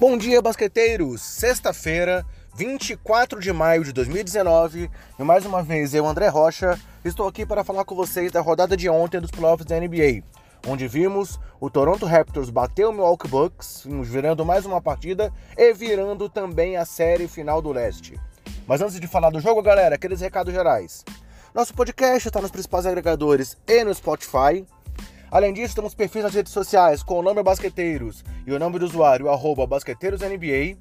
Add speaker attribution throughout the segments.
Speaker 1: Bom dia, basqueteiros! Sexta-feira, 24 de maio de 2019, e mais uma vez eu, André Rocha, estou aqui para falar com vocês da rodada de ontem dos playoffs da NBA, onde vimos o Toronto Raptors bater o Milwaukee Bucks, virando mais uma partida e virando também a série final do leste. Mas antes de falar do jogo, galera, aqueles recados gerais. Nosso podcast está nos principais agregadores e no Spotify. Além disso, temos perfis nas redes sociais com o nome Basqueteiros e o nome do usuário, arroba BasqueteirosNBA.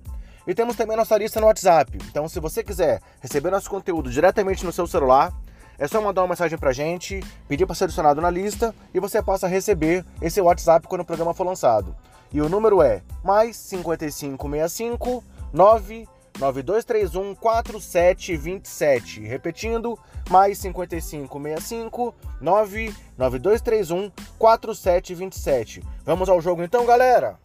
Speaker 1: E temos também nossa lista no WhatsApp. Então, se você quiser receber nosso conteúdo diretamente no seu celular, é só mandar uma mensagem pra gente, pedir para ser adicionado na lista e você passa a receber esse WhatsApp quando o programa for lançado. E o número é mais 5565 9 9231 4727. Repetindo, mais 5565 99231 4727. Vamos ao jogo então, galera?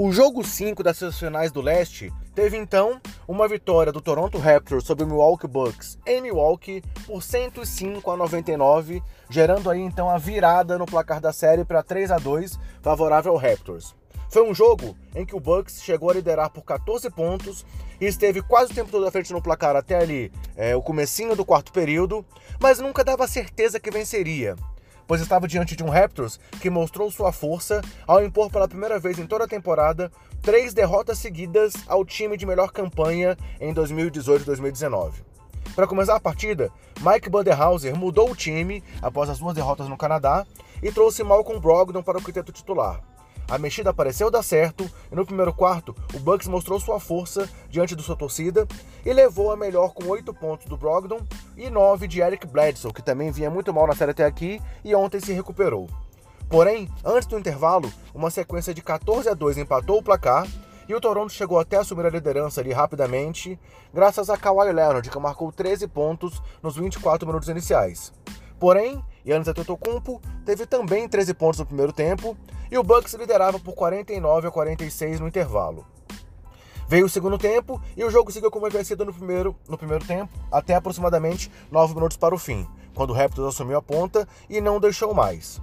Speaker 1: O jogo 5 das semifinais do leste teve então uma vitória do Toronto Raptors sobre o Milwaukee Bucks em Milwaukee por 105 a 99, gerando aí então a virada no placar da série para 3 a 2 favorável ao Raptors. Foi um jogo em que o Bucks chegou a liderar por 14 pontos e esteve quase o tempo todo à frente no placar até ali é, o comecinho do quarto período, mas nunca dava certeza que venceria pois estava diante de um Raptors que mostrou sua força ao impor pela primeira vez em toda a temporada três derrotas seguidas ao time de melhor campanha em 2018 e 2019. Para começar a partida, Mike Budenhauser mudou o time após as duas derrotas no Canadá e trouxe Malcolm Brogdon para o quinteto titular. A mexida pareceu dar certo e no primeiro quarto o Bucks mostrou sua força diante de sua torcida e levou a melhor com 8 pontos do Brogdon e 9 de Eric Bledsoe, que também vinha muito mal na série até aqui e ontem se recuperou. Porém, antes do intervalo, uma sequência de 14 a 2 empatou o placar e o Toronto chegou até assumir a liderança ali rapidamente, graças a Kawhi Leonard, que marcou 13 pontos nos 24 minutos iniciais. Porém, Giannis Antetokounmpo teve também 13 pontos no primeiro tempo e o Bucks liderava por 49 a 46 no intervalo. Veio o segundo tempo e o jogo seguiu como havia sido no primeiro, no primeiro tempo, até aproximadamente 9 minutos para o fim, quando o Raptors assumiu a ponta e não deixou mais.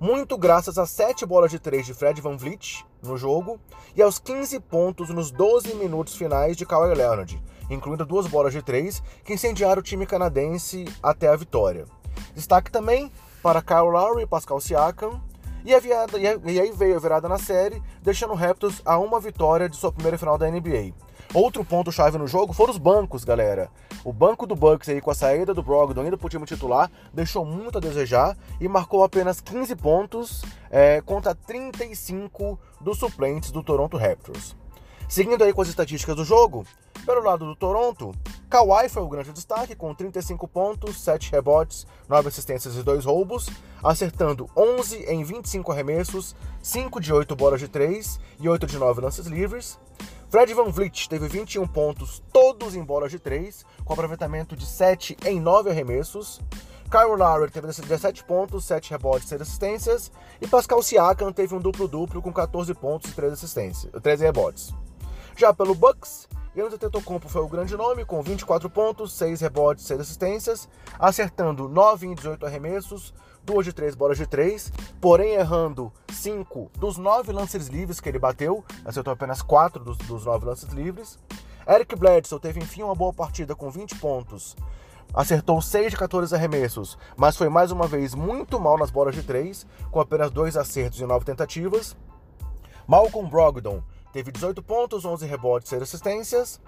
Speaker 1: Muito graças a 7 bolas de 3 de Fred Van Vliet no jogo e aos 15 pontos nos 12 minutos finais de Kawhi Leonard, incluindo duas bolas de 3 que incendiaram o time canadense até a vitória. Destaque também para Kyle Lowry e Pascal Siakam. E, a viada, e aí veio a virada na série, deixando o Raptors a uma vitória de sua primeira final da NBA. Outro ponto-chave no jogo foram os bancos, galera. O banco do Bucks aí com a saída do Brogdon indo pro time titular deixou muito a desejar e marcou apenas 15 pontos é, contra 35 dos suplentes do Toronto Raptors. Seguindo aí com as estatísticas do jogo, pelo lado do Toronto, Kawhi foi o grande destaque com 35 pontos, 7 rebotes, 9 assistências e 2 roubos, acertando 11 em 25 arremessos, 5 de 8 bolas de 3 e 8 de 9 lances livres. Fred Van Vliet teve 21 pontos, todos em bolas de 3, com aproveitamento de 7 em 9 arremessos. Kyle Lowry teve 17 pontos, 7 rebotes e 6 assistências. E Pascal Siakam teve um duplo-duplo com 14 pontos e 3 assistências, 13 rebotes. Já pelo Bucks, Giannis Antetokounmpo foi o grande nome, com 24 pontos, 6 rebotes, 6 assistências, acertando 9 em 18 arremessos, 2 de 3 bolas de 3, porém errando 5 dos 9 lances livres que ele bateu, acertou apenas 4 dos, dos 9 lances livres. Eric Bledsoe teve enfim uma boa partida com 20 pontos, acertou 6 de 14 arremessos, mas foi mais uma vez muito mal nas bolas de 3, com apenas 2 acertos e 9 tentativas. Malcolm Brogdon teve 18 pontos, 11 rebotes e 6 assistências.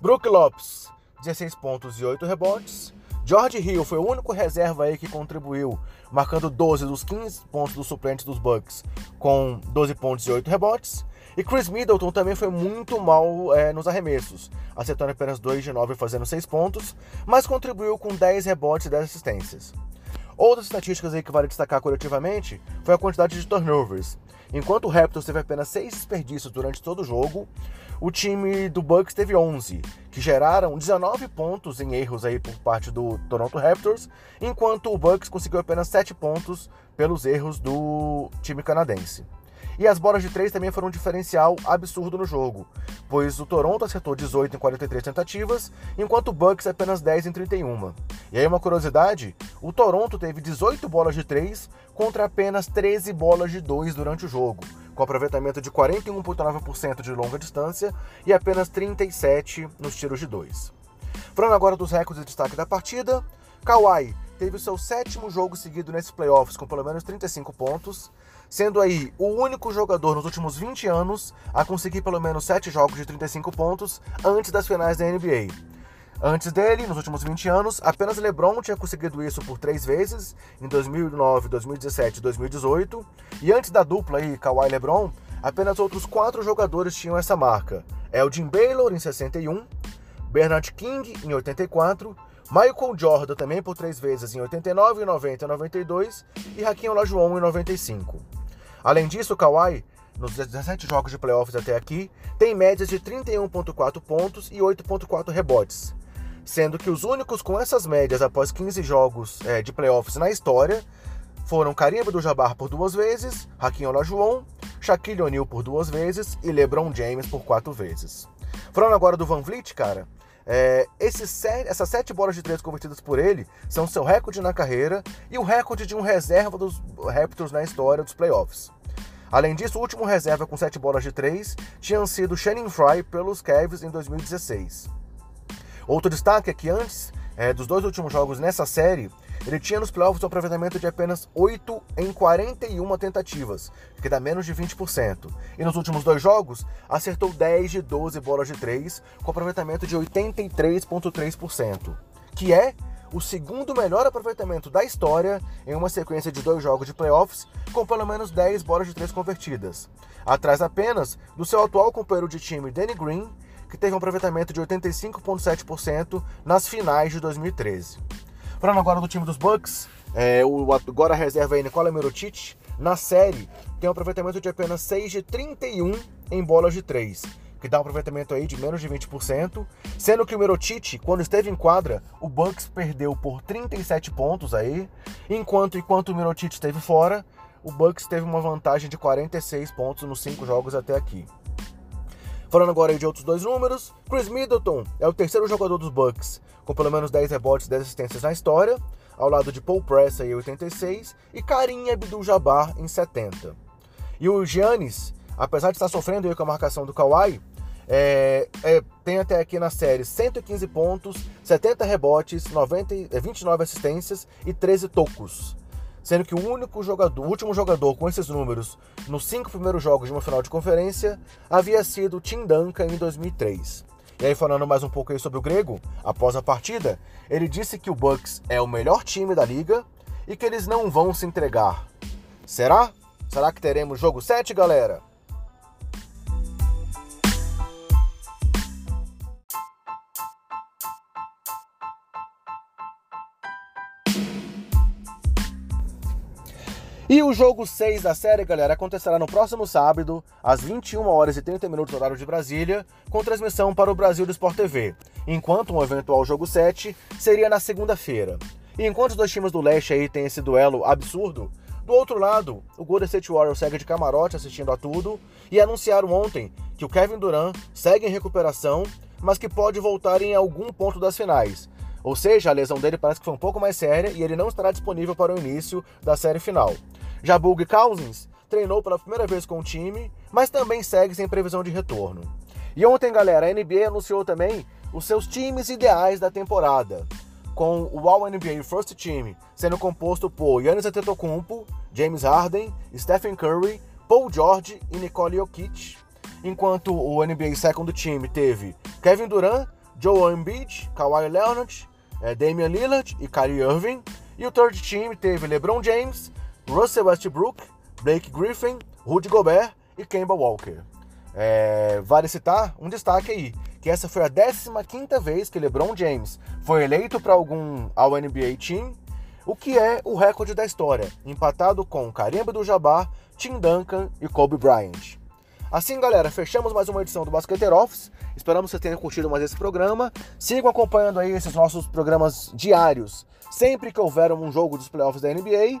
Speaker 1: Brook Lopes, 16 pontos e 8 rebotes. George Hill foi o único reserva aí que contribuiu, marcando 12 dos 15 pontos dos suplentes dos Bucks, com 12 pontos e 8 rebotes. E Chris Middleton também foi muito mal é, nos arremessos, acertando apenas 2 de 9 fazendo 6 pontos, mas contribuiu com 10 rebotes e 10 assistências. Outras estatísticas aí que vale destacar coletivamente foi a quantidade de turnovers. Enquanto o Raptors teve apenas 6 desperdícios durante todo o jogo, o time do Bucks teve 11, que geraram 19 pontos em erros aí por parte do Toronto Raptors, enquanto o Bucks conseguiu apenas 7 pontos pelos erros do time canadense. E as bolas de três também foram um diferencial absurdo no jogo, pois o Toronto acertou 18 em 43 tentativas, enquanto o Bucks apenas 10 em 31. E aí uma curiosidade, o Toronto teve 18 bolas de três contra apenas 13 bolas de dois durante o jogo, com aproveitamento de 41,9% de longa distância e apenas 37 nos tiros de dois. Falando agora dos recordes de destaque da partida, Kawhi teve o seu sétimo jogo seguido nesses playoffs com pelo menos 35 pontos, sendo aí o único jogador nos últimos 20 anos a conseguir pelo menos 7 jogos de 35 pontos antes das finais da NBA. Antes dele, nos últimos 20 anos, apenas LeBron tinha conseguido isso por três vezes, em 2009, 2017 e 2018. E antes da dupla aí, Kawhi LeBron, apenas outros quatro jogadores tinham essa marca. Elgin Baylor em 61, Bernard King em 84, Michael Jordan também por três vezes em 89, 90 e 92 e Hakim Olajuwon em 95. Além disso, Kawhi, nos 17 jogos de playoffs até aqui, tem médias de 31.4 pontos e 8.4 rebotes, sendo que os únicos com essas médias após 15 jogos é, de playoffs na história foram Karim Abdul-Jabbar por duas vezes, Hakim Olajuwon, Shaquille O'Neal por duas vezes e LeBron James por quatro vezes. Falando agora do Van Vliet, cara, é, essas sete bolas de três convertidas por ele são seu recorde na carreira e o recorde de um reserva dos Raptors na história dos playoffs. Além disso, o último reserva com sete bolas de três tinha sido Shannon Fry pelos Cavs em 2016. Outro destaque é que antes é, dos dois últimos jogos nessa série, ele tinha nos playoffs um aproveitamento de apenas 8 em 41 tentativas, que dá menos de 20%. E nos últimos dois jogos, acertou 10 de 12 bolas de 3, com aproveitamento de 83,3%, que é o segundo melhor aproveitamento da história em uma sequência de dois jogos de playoffs com pelo menos 10 bolas de 3 convertidas, atrás apenas do seu atual companheiro de time Danny Green, que teve um aproveitamento de 85,7% nas finais de 2013. Falando agora do time dos Bucks, é, o agora reserva aí Nikola Mirotic, na série tem um aproveitamento de apenas 6 de 31 em bolas de 3, que dá um aproveitamento aí de menos de 20%, sendo que o Mirotic, quando esteve em quadra, o Bucks perdeu por 37 pontos aí, enquanto enquanto o Mirotic esteve fora, o Bucks teve uma vantagem de 46 pontos nos 5 jogos até aqui. Falando agora de outros dois números, Chris Middleton é o terceiro jogador dos Bucks, com pelo menos 10 rebotes e 10 assistências na história, ao lado de Paul Press em 86 e Karim Abdul-Jabbar em 70. E o Giannis, apesar de estar sofrendo com a marcação do Kawhi, é, é, tem até aqui na série 115 pontos, 70 rebotes, 90, 29 assistências e 13 tocos sendo que o único jogador, o último jogador com esses números nos cinco primeiros jogos de uma final de conferência havia sido Tim Duncan em 2003. E aí falando mais um pouco aí sobre o grego, após a partida, ele disse que o Bucks é o melhor time da liga e que eles não vão se entregar. Será? Será que teremos jogo 7, galera? E o jogo 6 da série, galera, acontecerá no próximo sábado, às 21 horas e 30 minutos horário de Brasília, com transmissão para o Brasil do Sport TV, enquanto um eventual jogo 7 seria na segunda-feira. E enquanto os dois times do leste aí têm esse duelo absurdo, do outro lado, o Golden State Warriors segue de camarote assistindo a tudo e anunciaram ontem que o Kevin Durant segue em recuperação, mas que pode voltar em algum ponto das finais. Ou seja, a lesão dele parece que foi um pouco mais séria e ele não estará disponível para o início da série final. Já Bug Cousins treinou pela primeira vez com o time, mas também segue sem previsão de retorno. E ontem, galera, a NBA anunciou também os seus times ideais da temporada, com o All-NBA First Team sendo composto por Giannis Antetokounmpo, James Harden, Stephen Curry, Paul George e Nicole Jokic, enquanto o NBA Second Team teve Kevin Durant, Joel Embiid, Kawhi Leonard, eh, Damian Lillard e Kyrie Irving, e o Third Team teve LeBron James, Russell Westbrook, Blake Griffin, Rudy Gobert e Kemba Walker. É, vale citar um destaque aí, que essa foi a 15ª vez que LeBron James foi eleito para algum ao NBA Team, o que é o recorde da história, empatado com Karim Abdul-Jabbar, Tim Duncan e Kobe Bryant. Assim, galera, fechamos mais uma edição do Basqueter Office. Esperamos que vocês tenham curtido mais esse programa. Sigam acompanhando aí esses nossos programas diários, sempre que houver um jogo dos playoffs da NBA.